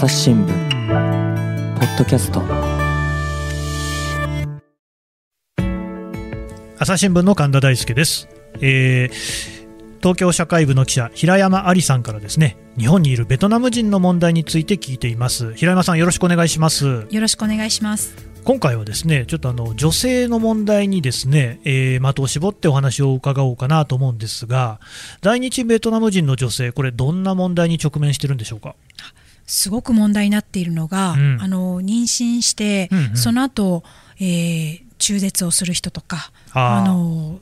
朝日新聞ポッドキャスト。朝日新聞の神田大輔です、えー東京社会部の記者平山ありさんからですね日本にいるベトナム人の問題について聞いています。平山さんよろしくお願いします。よろしくお願いします。今回はですねちょっとあの女性の問題にですね、えー的を絞ってお話を伺おうかなと思うんですが在日ベトナム人の女性これどんな問題に直面してるんでしょうか？すごく問題になっているのが、うん。あの妊娠して、うんうん。その後、えー中絶をする人とか、あー。の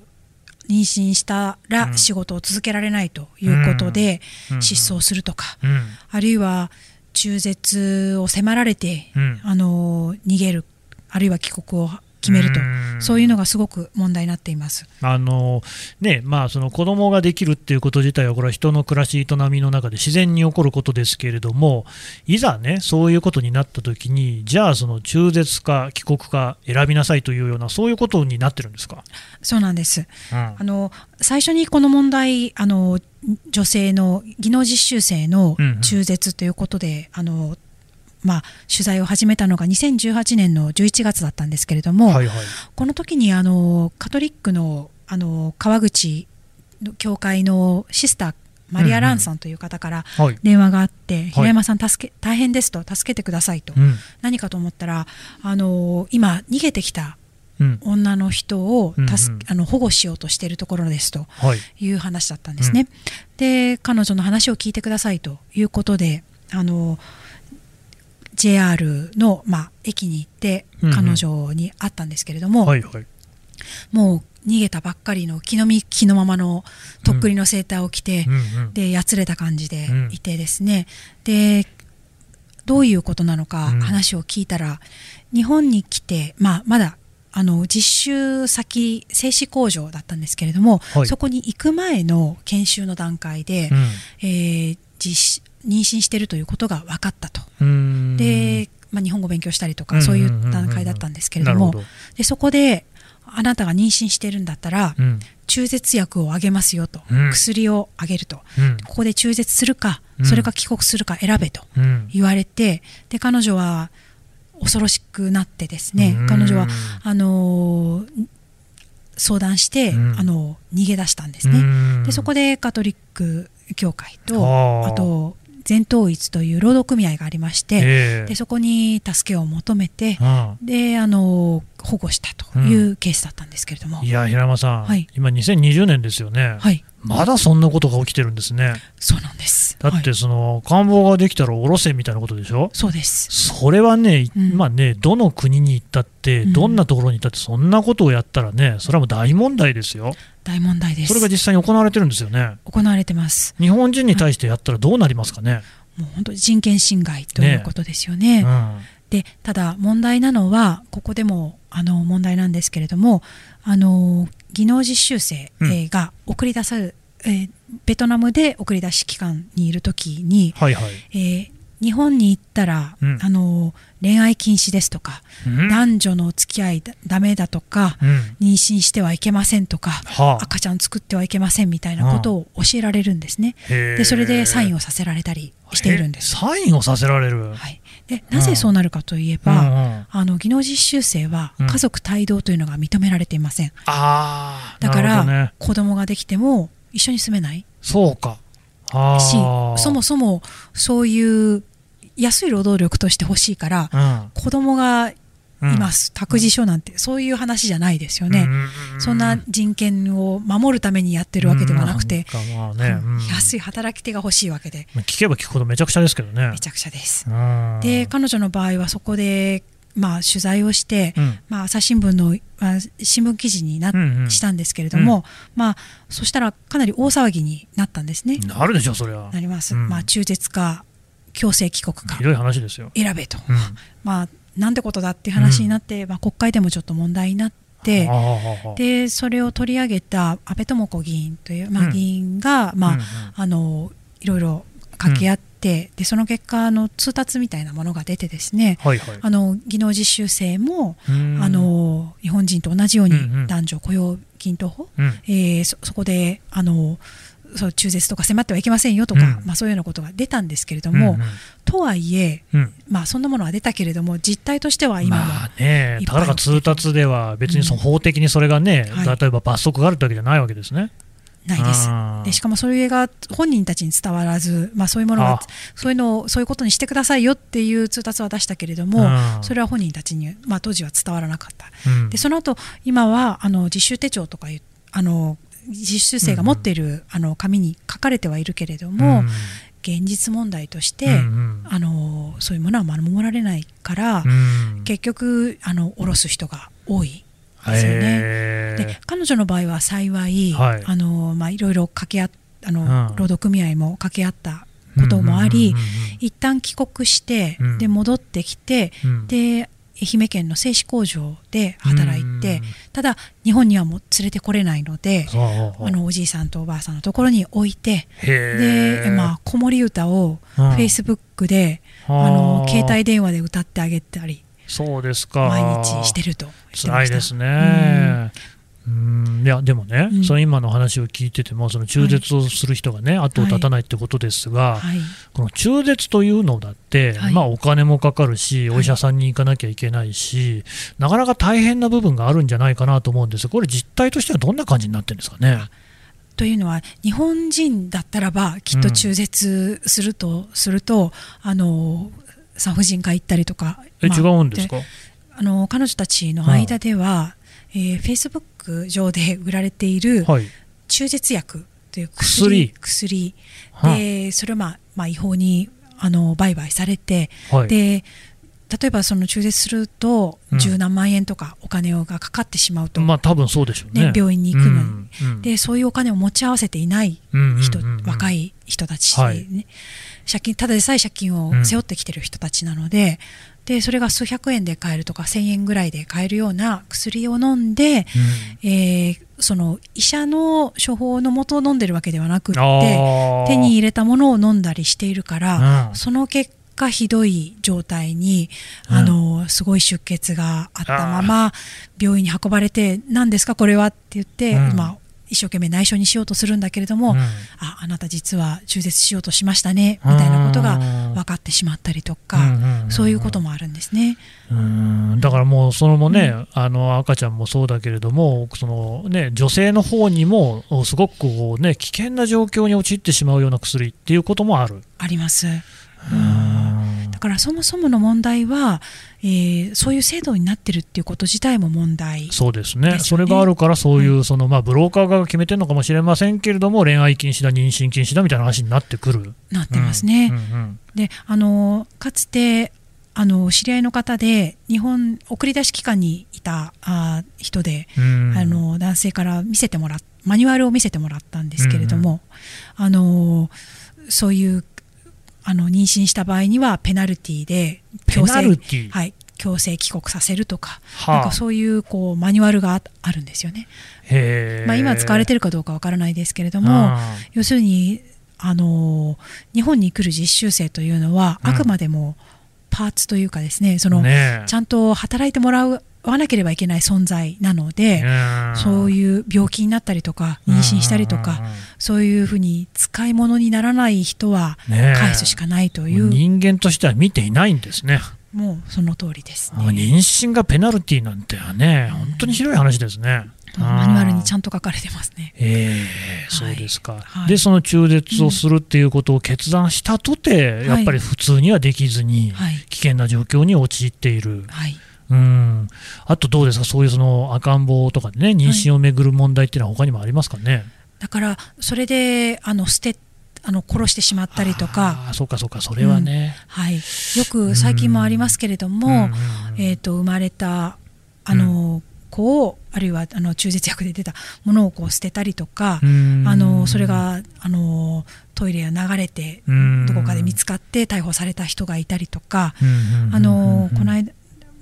妊娠したうん。ら仕事を続けられないということで、失踪するとか、うん。あるいは中絶を迫られて、うん。あの逃げるあるいは帰国を決めると、うん。そういうのがすごく問題になっています。あのねまあ、その子供ができるっていうこと自体は、これは人の暮らし、営みの中で自然に起こることですけれども、いざね、そういうことになったときに、じゃあ、その中絶か帰国か選びなさいというような、そういうことになってるんですか？そうなんです。うん。あの最初にこの問題あの女性の技能実習生のうんうん。中絶ということで、あのまあ、取材を始めたのが2018年の11月だったんですけれども、はいはい。この時にあのカトリックのあの川口の教会のシスターマリア・ランさんという方からはい。電話があって、平山さん助け大変ですと助けてくださいと、うん。何かと思ったらあの今逃げてきたうん。女の人を助けうん。うんあの保護しようとしているところですとはい。いう話だったんですね。で彼女の話を聞いてくださいということであの JR の、まあ、駅に行ってうんうん。彼女に会ったんですけれども、もう逃げたばっかりの気の身気のままのとっくりのセーターを着て、うんうん。でやつれた感じでうん。いてですね、でどういうことなのかうん。話を聞いたら、日本に来て、まあ、まだあの実習先製紙工場だったんですけれども、はい。そこに行く前の研修の段階で、えー実妊娠しているということが分かったと。うん。で、まあ、日本語を勉強したりとうんかそういう段階だったんですけれどもでそこであなたが妊娠してるんだったら、うん。中絶薬をあげますよと、うん。薬をあげると。うん。ここで中絶するかうん。それか帰国するか選べとうん。言われてで彼女は恐ろしくなってですねうん。彼女はあのー相談して、うん。あの逃げ出したんですね。うん。でそこでカトリック教会とあと全統一という労働組合がありまして、ええ。でそこに助けを求めて、うん。であの保護したというケースだったんですけれども、いや平山さん、はい。今2020年ですよね、はいまだそんなことが起きてるんですね。そうなんです。だっはい。てその官房ができたら下ろせみたいなことでしょ？そうです。それはね、うん。まあねどの国に行ったって、うん。どんなところに行ったってそんなことをやったらねそれはもう大問題ですよ。大問題です。それが実際に行われてるんですよね。行われてます。日本人に対してやったらどうなりますかね、もう本当に人権侵害ということですよね。うん。でただ問題なのはここでもあの問題なんですけれどもあの技能実習生、うん。えーが送り出される、えーベトナムで送り出し期間にいるときに、はいはい、えー日本に行ったら、うん。あの恋愛禁止ですとか、うん。男女の付き合いだダメだとか、うん。妊娠してはいけませんとか、はあ。赤ちゃん作ってはいけませんみたいなことを教えられるんですね。へえでそれでサインをさせられたりしているんです。えサインをさせられる、はい、でなぜそうなるかといえば、うんうん。あの技能実習生はうん。家族帯同というのが認められていません。ああだから、ね、子供ができても一緒に住めない。そうか。あしーそもそもそういう安い労働力として欲しいからうん。子供がいうん。ます、託児所なんてそういう話じゃないですよね、うんそんな人権を守るためにやってるわけではなくて、うんねうん。安い働き手が欲しいわけで。聞けば聞くほどめちゃくちゃですけどね。めちゃくちゃです。うん。で彼女の場合はそこで、まあ、取材をして、うん。まあ、朝日新聞の、まあ、新聞記事になっうんうん。したんですけれども、まあ、そしたらかなり大騒ぎになったんですね。なるでしょそりゃなります、うん。まあ、中絶か強制帰国か。ひどい話ですよ、選べと、うん。まあ、なんてことだっていう話になって、まあ、国会でもちょっと問題になってでそれを取り上げた安倍智子議員という、まあ、うん。議員が、まあうんうん。あのいろいろ掛け合って、でその結果あの通達みたいなものが出てですねはいはい。あの技能実習生も、うん。あの日本人と同じよううんうん。に男女雇用均等法、うん。えーそそこであのそう中絶とか迫ってはいけませんよとか、うん。まあ、そういうようなことが出たんですけれども、うんうん。とはいえ、うん。まあ、そんなものは出たけれども実態としては今も、まあねたかだか通達では別にその法的にそれがね、はい。例えば罰則があるってわけじゃないわけですね。ないです。うんでしかもそれが本人たちに伝わらず、まあ、そういうものあがそういうのをそういうことにしてくださいよっていう通達は出したけれども、うん。それは本人たちに、まあ、当時は伝わらなかった。うん。でその後今はあの実習手帳とかいうあの実習生が持っている、あの紙に書かれてはいるけれども、現実問題として、うんうん。あのそういうものは守られないから、うん。結局あの下ろす人が多いですよね。で彼女の場合は幸い、はい。あのまあ、いろいろ掛け合っあの、うん。労働組合も掛け合ったこともあり、うんうんうん。一旦帰国して、うん。で戻ってきて、うん。で愛媛県の製紙工場で働いて、うん。ただ日本にはもう連れてこれないので、あのおじいさんとおばあさんのところに置いてで、まあ、子守歌をフうん。ェイスブックで、あ。ーあの携帯電話で歌ってあげたりそうですか。毎日してると言ってました。辛いですね。うんいやでもね、うん。その今の話を聞いててもその中絶をする人がね、後を絶たないってことですが、はい、この中絶というのだって、はい。まあ、お金もかかるし、はい。お医者さんに行かなきゃいけないし、なかなか大変な部分があるんじゃないかなと思うんですがこれ、実態としてはどんな感じになってるんですかね？というのは日本人だったらばきっと中絶すると、するとあの産婦人科行ったりとか、え、まあ違うんですか？あの彼女たちの間では、えー、Facebook 上で売られているはい、中絶薬という薬薬。はでそれを、まあまあ、違法にあの売買されて、はい、で例えばその中絶するとうん。十何万円とかお金がかかってしまうと、まあ多分そうでしょうね。ね病院に行くのに。うんうん。でそういうお金を持ち合わせていないうんうん人、うん。うん若い人たち、はい。ね借金ただでさえ借金を背負ってきてる人たちなので,、でそれが数百円で買えるとか1000円ぐらいで買えるような薬を飲んで、えーその医者の処方のもとを飲んでるわけではなくって手に入れたものを飲んだりしているから、うん。その結果ひどい状態に、あのすごい出血があったまま病院に運ばれて何ですかこれはって言って、うん。まあ、一生懸命内緒にしようとするんだけれども、うん。ああなた実は中絶しようとしましたねみたいなことがってしまったりとか、うんうんうんうんそういうこともあるんですね。うんだからもう、そのもね、あの赤ちゃんもそうだけれども、そのね、女性の方にも、すごくこう、ね、危険な状況に陥ってしまうような薬っていうこともある。あります。うんだからそもそもの問題は、えーそういう制度になってるっていうこと自体も問題そうですね。それがあるから、そういう、そのまあ、ブローカー側が決めてるのかもしれませんけれども、恋愛禁止だ、妊娠禁止だみたいな話になってくる。なってますね。うんうんであのかつてあの知り合いの方で日本送り出し機関にいたあ人で、うん。あの男性から見せてもらっマニュアルを見せてもらったんですけれども、あのそういうあの妊娠した場合にはペナルティで強制はい、強制帰国させるとか,、はあ。なんかそういうこうマニュアルがああるんですよね。まあ、今使われてるかどうかわからないですけれども、要するにあの日本に来る実習生というのは、うん。あくまでもパーツというかですねそのねえ。ちゃんと働いてもらわなければいけない存在なので、そうういう病気になったりとか妊娠したりとか、そういうふうに使い物にならない人は返すしかないという、人間としては見ていないんですね。もうその通りですね。妊娠がペナルティなんてはね、本当にひどい話ですね。マニュアルにちゃんんと書かれてますね。ええそうですか、はい。でその中絶をするっていうことを決断したとて、やっぱり普通にはできずに、はい、危険な状況に陥っている、はい、うん、あとどうですか、そういうその赤ん坊とかでね、妊娠をめぐる問題っていうのは、他にもありますかね？だからそれであの捨てあの殺してしまったりとか、あーそうかそうか、それはね。はい、よく最近もありますけれども、うん。うんうんえー、と生まれたあの、子をあるいはあの中絶薬で出たものをこう捨てたりとか、うん。あのそれがあのトイレを流れてうん。どこかで見つかって逮捕された人がいたりとか、うんうんうんうん。あのこの間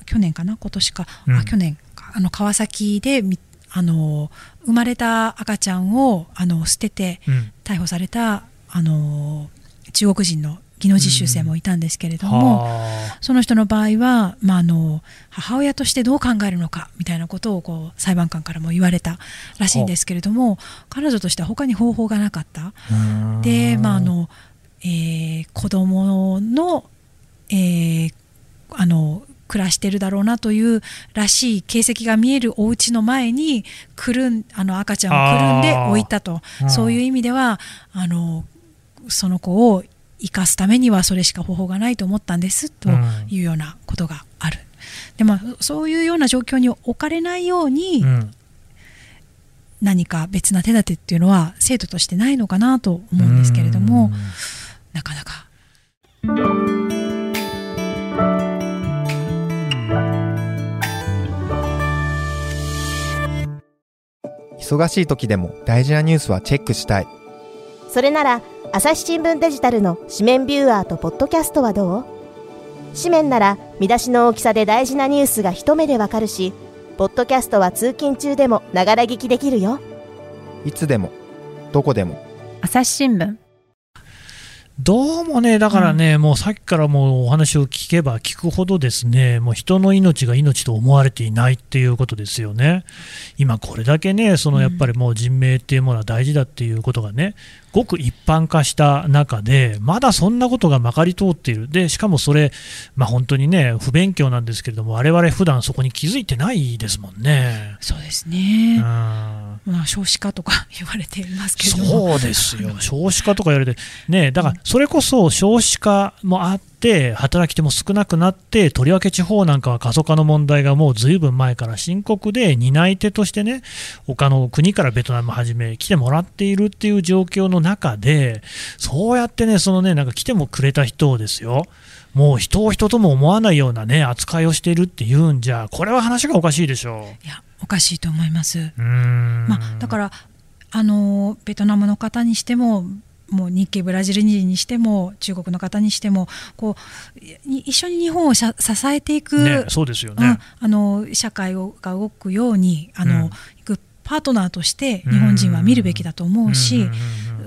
去年かな今年か、うん。あ去年か。あの川崎でみあの生まれた赤ちゃんをあの捨ててうん。逮捕されたあの中国人の技能実習生もいたんですけれども、はその人の場合は、まあ、あの母親としてどう考えるのかみたいなことをこう裁判官からも言われたらしいんですけれども彼女としては他に方法がなかった。あで、まああのえー子供の、えーあの暮らしてるだろうなというらしい形跡が見えるお家の前にくるんあの赤ちゃんをくるんで置いたと。うん。そういう意味ではあのその子を生かすためにはそれしか方法がないと思ったんですというようなことがある。でまあ、そういうような状況に置かれないように、うん。何か別な手立てっていうのは制度としてないのかなと思うんですけれども、なかなか忙しい時でも大事なニュースはチェックしたい。それなら朝日新聞デジタルの紙面ビューアーとポッドキャストはどう？紙面なら見出しの大きさで大事なニュースが一目でわかるしポッドキャストは通勤中でもながら聞きできるよ。いつでもどこでも。朝日新聞どうもね、だからね、もうさっきからもうお話を聞けば聞くほどですね、もう人の命が命と思われていないっていうことですよね。今これだけね、そのやっぱりもう人命っていうものは大事だっていうことがね、ごく一般化した中で、まだそんなことがまかり通っている。で、しかもそれ、まあ本当にね、不勉強なんですけれども、我々普段そこに気づいてないですもんね。そうですうね、んまあ、少子化とか言われていますけれどもそうですよ、少子化とか言われて、ね、だからそれこそ少子化もあって、働き手も少なくなって、とりわけ地方なんかは過疎化の問題がもうずいぶん前から深刻で、担い手としてね、他の国からベトナムはじめ来てもらっているっていう状況の中で、そうやってね、そのね、なんか来てもくれた人をですよ、もう人を人とも思わないようなね、扱いをしているっていうんじゃ、これは話がおかしいでしょいやおかしいと思います。まあ、だからあのベトナムの方にしてももう日系ブラジル人にしても中国の方にしてもこうい一緒に日本を支えていく、ね、そうですよね。うんあの社会をが動くようにあの、うん。パートナーとして日本人は見るべきだと思うし、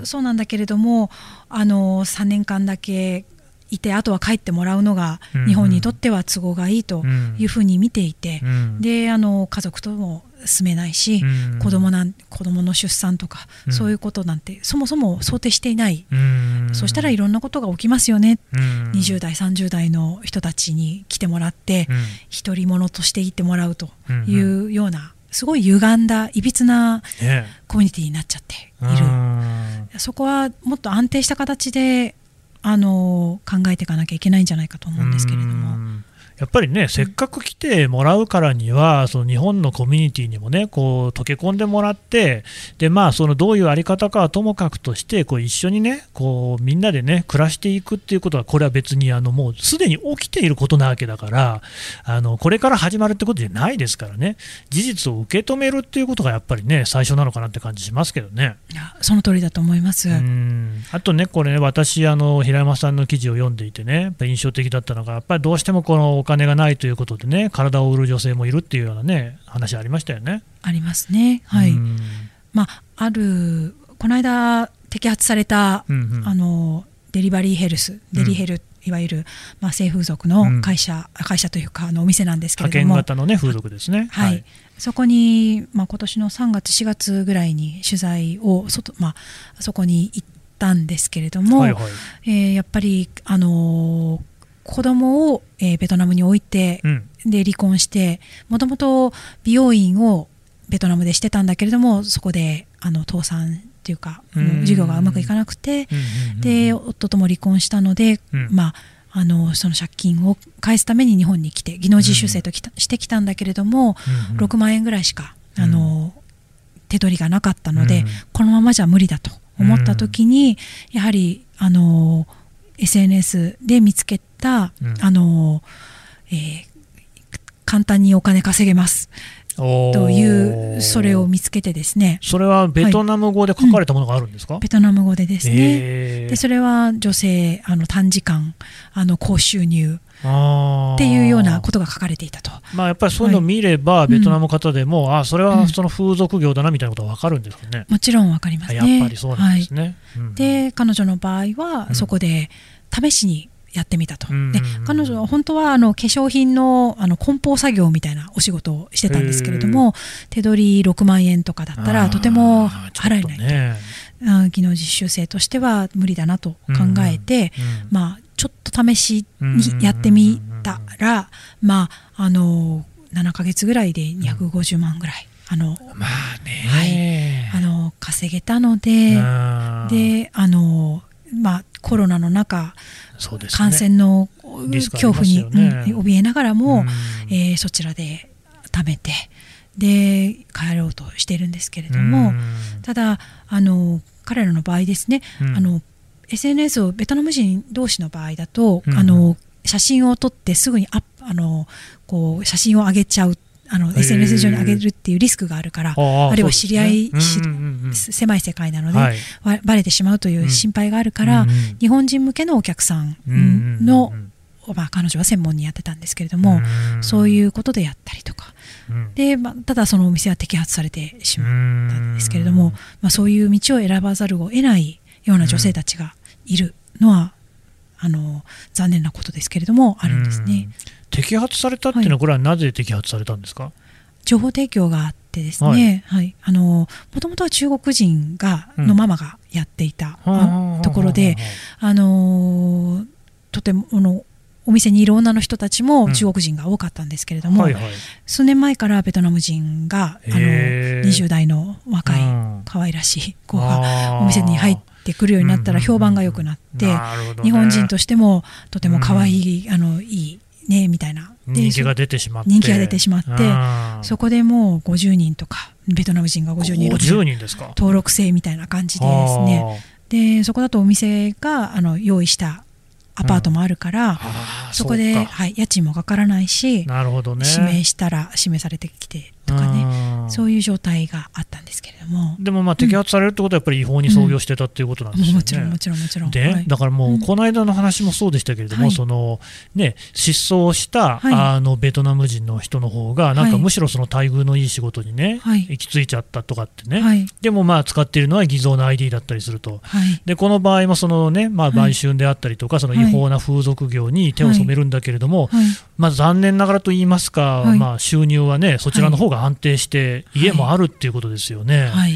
そうなんだけれどもあの3年間だけいてあとは帰ってもらうのがうん。日本にとっては都合がいいというふうに見ていて、うん。であの家族とも住めないし、うん。子供なん子供の出産とか、うん。そういうことなんてそもそも想定していない、うん。そしたらいろんなことが起きますよね、うん。20代30代の人たちに来てもらって、うん。独り者としていってもらうとうん。いうようなすごい歪んだいびつなね。コミュニティになっちゃっている。うん。そこはもっと安定した形であの考えていかなきゃいけないんじゃないかと思うんですけれども。んやっぱりね、せっかく来てもらうからには、その日本のコミュニティにもね、こう溶け込んでもらって、でまあ、そのどういうあり方かはともかくとして、こう一緒にね、こうみんなでね、暮らしていくっていうことは、これは別にあのもうすでに起きていることなわけだから、あのこれから始まるってことじゃないですからね、事実を受け止めるっていうことがやっぱりね、最初なのかなって感じしますけどね。いやその通りだと思います。うんあとね、これね、私、あの平山さんの記事を読んでいてね、印象的だったのが、やっぱりどうしてもこのお金がないということでね、体を売る女性もいるっていうようなね、話ありましたよね。ありますね。はい。うんまああるこの間摘発された、うんうんあのデリバリーヘルスデリヘル、いわゆる、まあ、性風俗の会社、会社というかあのお店なんですけれ派ども。遣型のね、風俗ですね。はい、そこに、まあ、今年の3月、4月ぐらいに取材を外、まあ、そこに行ったんですけれども、はいはいえーやっぱり、あのー子供を、えーベトナムに置いて、うん。で離婚してもともと美容院をベトナムでしてたんだけれどもそこであの倒産っていうかうん。授業がうまくいかなくてうんで夫とも離婚したので、うん。まああのその借金を返すために日本に来て技能実習生ときた、してきたんだけれども、うんうん6万円ぐらいしかあの、手取りがなかったので、うんこのままじゃ無理だと思った時に、やはりあの SNS で見つけた、うん。あのえー簡単にお金稼げます。というそれを見つけてですね。それはベトナム語で書かれたものがあるんですか、ベトナム語でですね、えー。でそれは女性あの短時間あの高収入っていうようなことが書かれていたと。まあ、やっぱりそういうのを見れば、い。ベトナムの方でも、あそれうん。はその風俗業だなみたいなことは分かるんですかね。もちろんわかりますね。あやっぱりそうなんですね。うん。で彼女の場合は、うん。そこで試しにやってみたと、うんで彼女は本当はあの化粧品のあの梱包作業みたいなお仕事をしてたんですけれども手取り6万円とかだったらとても払えないと、ねあ技能実習生としては無理だなと考えて、うんまあ、ちょっと試しにやってみたら、まあ、あの7ヶ月ぐらいで250万ぐらい、あのまあね、あの稼げたので、うんであの、まあ、コロナの中、ね。感染の恐怖に、よね。うん怯えながらも、うん。えーそちらで貯めてで帰ろうとしているんですけれども、ただあの彼らの場合ですね、うん。あの SNS をベトナム人同士の場合だと、うん。あの写真を撮ってすぐにアップあのこう写真を上げちゃうあのー。SNS 上に上げるっていうリスクがあるから、あるいは知り合い、狭い世界なので、はい。わバレてしまうという心配があるから、うんうん。日本人向けのお客さんうんうんうん。の、まあ、彼女は専門にやってたんですけれども、ん。そういうことでやったりとか。うん。で、まあ、ただそのお店は摘発されてしまったんですけれどうもん、まあ、そういう道を選ばざるを得ないような女性たちがいるのは、あの残念なことですけれどもあるんですね。摘発されたっていうのは、これはなぜ摘発されたんですか、情報提供があってですね、はい。あのもともとは中国人が、うんのママがやっていた、はあところで、あのーとてもあのお店にいる女の人たちもうん。中国人が多かったんですけれども、はいはい。数年前からベトナム人があのへー20代の若いうん。可愛らしい子がお店に入ってくるようになったら評判が良くなって、なるほどね。日本人としてもとても可愛い、あのいいねみたいな。で人気が出てしまって。人気が出てしまってうん。そこでもう50人とかベトナム人が50人50人ですか？登録制みたいな感じでですね。でそこだとお店があの用意したアパートもあるから、あーそこではい、家賃もかからないし、なるほどね。指名したら指名されてきてとかね、うん。そういう状態があったんですけれども、でもまあ摘発されるってことはやっぱり違法に操業してたっていうことなんですよね。もちろんもちろんもちろん。で、はい。だからもううん。この間の話もそうでしたけれども、はい。そのね、失踪した、はい。あのベトナム人の人の方が、なんかはいむしろその待遇のいい仕事にね、はい。行き着いちゃったとかってね、はい。でもまあ使っているのは偽造の ID だったりすると。はい。でこの場合もその、ねまあ、はい。売春であったりとか、その違法な風俗業に手を染めるんだけれども、はい。まあ、残念ながらと言いますか、はい。まあ、収入はね、そちらの方が安定して、はい家もあるっていうことですよね。はい。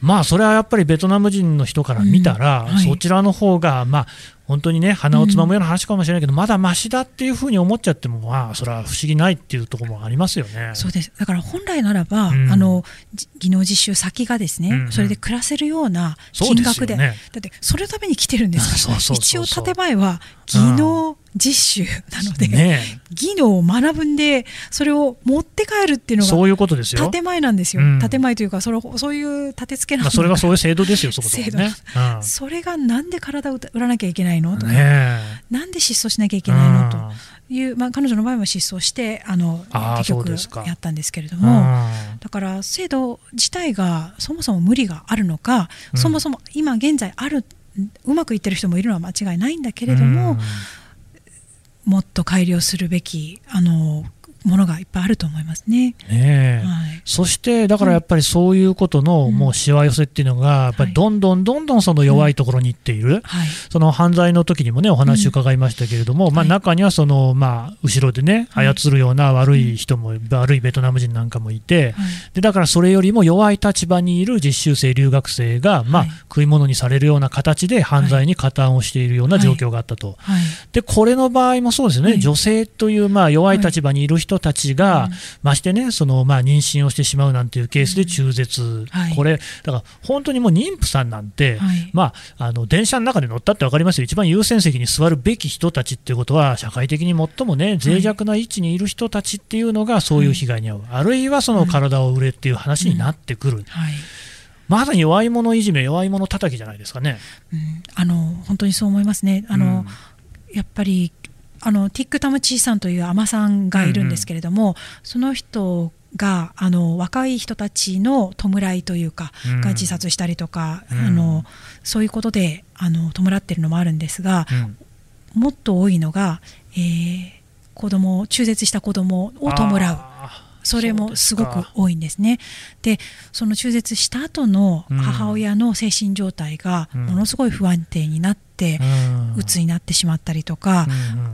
まあ、それはやっぱりベトナム人の人から見たら、うん。はい。そちらの方が、まあ、本当にね、鼻をつまむような話かもしれないけど、まだましだっていうふうに思っちゃっても、まあ、それは不思議ないっていうところもありますよね。そうです。だから本来ならば、うん。あのじ技能実習先がですね、うんうん。それで暮らせるような金額でね。だってそれのために来てるんですからそうそうそうそう一応建前は技能実習なので、ね技能を学ぶんでそれを持って帰るっていうのがそういうことですよ。建前なんですよ、うん。建前というかそれそういう立て付けなんまあ、だそれがそういう制度ですよ、そ こね。うん。それがなんで体を売らなきゃいけないのとか、ねなんで失踪しなきゃいえけないのとうん。いう、まあ、彼女の場合も失踪してあの結局やったんですけれどうも、ん。だから制度自体がそもそも無理があるのか、うん。そもそも今現在あるうまくいってる人もいるのは間違いないんだけれども、うん。もっと改良するべきあのものがいっぱいあると思いますね。ねえ。はい。そして、だからやっぱりそういうことのうん。もうしわ寄せっていうのが、やっぱりどんどんどんどんその弱いところに行っている、はい。その犯罪の時にもね、お話伺いましたけれども、まあ、はい。中にはその、まあ、後ろでね、はい。操るような悪い人も、悪いベトナム人なんかもいて、はい。でだからそれよりも弱い立場にいる実習生、留学生が、まあはい食い物にされるような形で犯罪に加担をしているような状況があったと。はい。でこれの場合もそうですよね、はい。女性というまあ弱い。立場にいる人たちが、うん。ましてね、そのまあ妊娠をしてしまうなんていうケースで中絶、はい。これ、だから本当にもう妊婦さんなんて、はい。まあ、あの電車の中で乗ったって分かりますよ、一番優先席に座るべき人たちっていうことは、社会的に最もね、脆弱な位置にいる人たちっていうのが、そういう被害に遭う、あるいはその体を売れっていう話になってくる、はいまさに弱い者いじめ、弱い者叩きじゃないですかね。うん。あの本当にそう思いますね。あの、うん。やっぱりあのティック・タムチーさんという海女さんがいるんですけれども、その人があの若い人たちの弔いというか、うん。が自殺したりとか、うん。あのそういうことであの弔ってるのもあるんですが、もっと多いのが、えー子供中絶した子供を弔う。それもすごく多いんですね。でその中絶した後のうん。母親の精神状態がうん。ものすごい不安定になって、うん。鬱になってしまったりとか、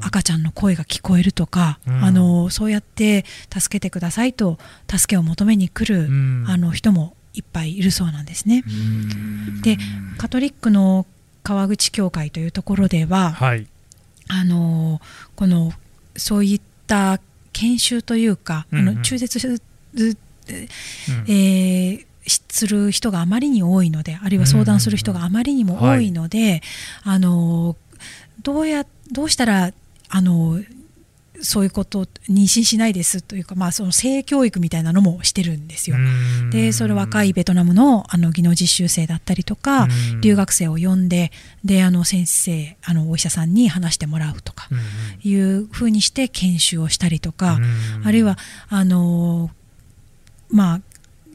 赤ちゃんの声が聞こえるとか、うん。あのそうやって助けてくださいと助けを求めに来る、うん。あの人もいっぱいいるそうなんですね。うん。でカトリックの川口教会というところでは、はい。あのこのそういった研修というか、うんうん。あの中絶えーしする人があまりに多いのであるいは相談する人があまりにも多いので、あのどうやどうしたらあのそういうことを妊娠しないですというか、まあ、その性教育みたいなのもしてるんですよ。うん。でそれ若いベトナムのあの技能実習生だったりとか、うん。留学生を呼んでであの先生あのお医者さんに話してもらうとかうん。いうふうにして研修をしたりとか、うん。あるいはあのまあ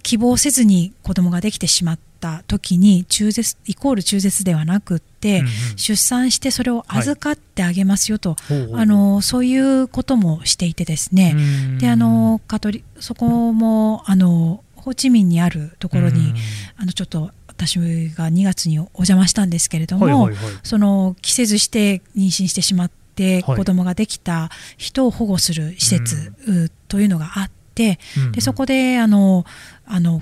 希望せずに子供ができてしまった時に中絶イコール中絶ではなくって、うんうん。出産してそれを預かってあげますよと、ほうほうあのそういうこともしていてですね、うん。であのカトリそこもあのホーチミンにあるところに、うん。あのちょっと私が2月にお邪魔したんですけれども、はいはいはい。その着せずして妊娠してしまってはい。子供ができた人を保護する施設、うというのがあって、うんでそこであのあの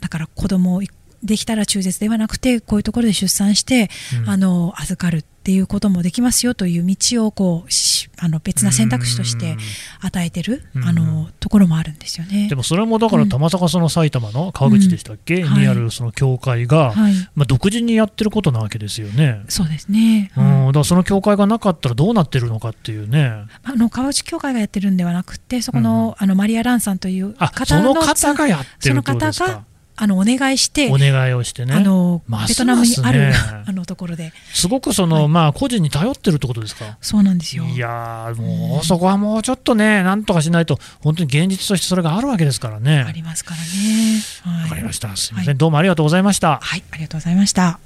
だから子供をできたら中絶ではなくてこういうところで出産して、うん。あの預かるっていうこともできますよという道をこうしあの別な選択肢として与えてる、うん。あのところもあるんですよね。でもそれもだからたまさかその埼玉の川口でしたっけ、うん。はいにあるその教会が、はい、まあ、独自にやってることなわけですよね。そうですね、うん、だからその教会がなかったらどうなってるのかっていうね。あの川内教会がやってるんではなくてそこの,、あのマリア・ランさんというあ、方そのの方がやってるってことですか。あのお願いしてお願いをしてね。あのベトナムにある、あのところですごくその、はいまあ個人に頼ってるってことですか？そうなんですよ。いやーもうそこはもうちょっとね、なんとかしないと、本当に現実としてそれがあるわけですからあね。りますからね。はい、わかりました。すみません、はいどうもありがとうございました。はい、ありがとうございました。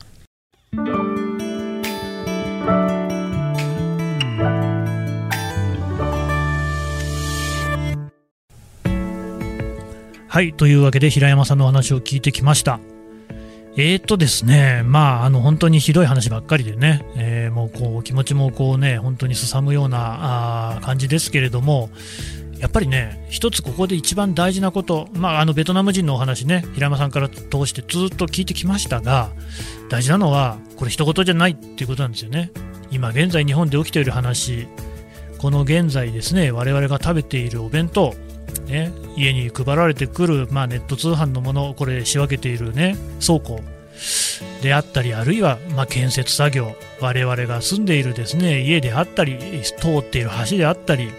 はい、というわけで平山さんのお話を聞いてきました。えーとですね、まあ、あの本当にひどい話ばっかりでね、えーもうこう気持ちもこうね、本当にすさむようなあ感じですけれども、やっぱりね、一つここで一番大事なこと、まあ、あのベトナム人のお話ね、平山さんから通してずっと聞いてきましたが、大事なのは、これ、一言じゃないっていうことなんですよね。今現在、日本で起きている話、この現在ですね、我々が食べているお弁当、ね、家に配られてくる、まあ、ネット通販のもの、これ仕分けている、ね、倉庫であったり、あるいは、まあ、建設作業、我々が住んでいるですね家であったり、通っている橋であったり、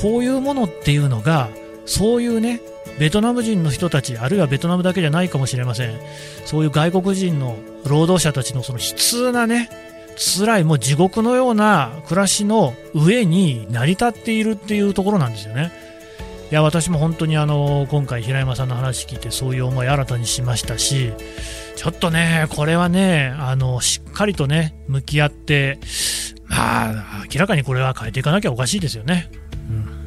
こういうものっていうのが、そういうね、ベトナム人の人たち、あるいはベトナムだけじゃないかもしれません、そういう外国人の労働者たちのその悲痛なね、辛い、もう地獄のような暮らしの上に成り立っているっていうところなんですよね。いや私も本当にあの今回、平山さんの話聞いてそういう思い新たにしましたしちょっとね、これはねあのしっかりとね向き合って、まあ、明らかにこれは変えていかなきゃおかしいですよね。うん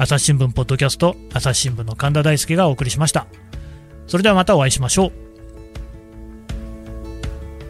朝日新聞ポッドキャスト朝日新聞の神田大輔がお送りしました。それではまたお会いしましょう。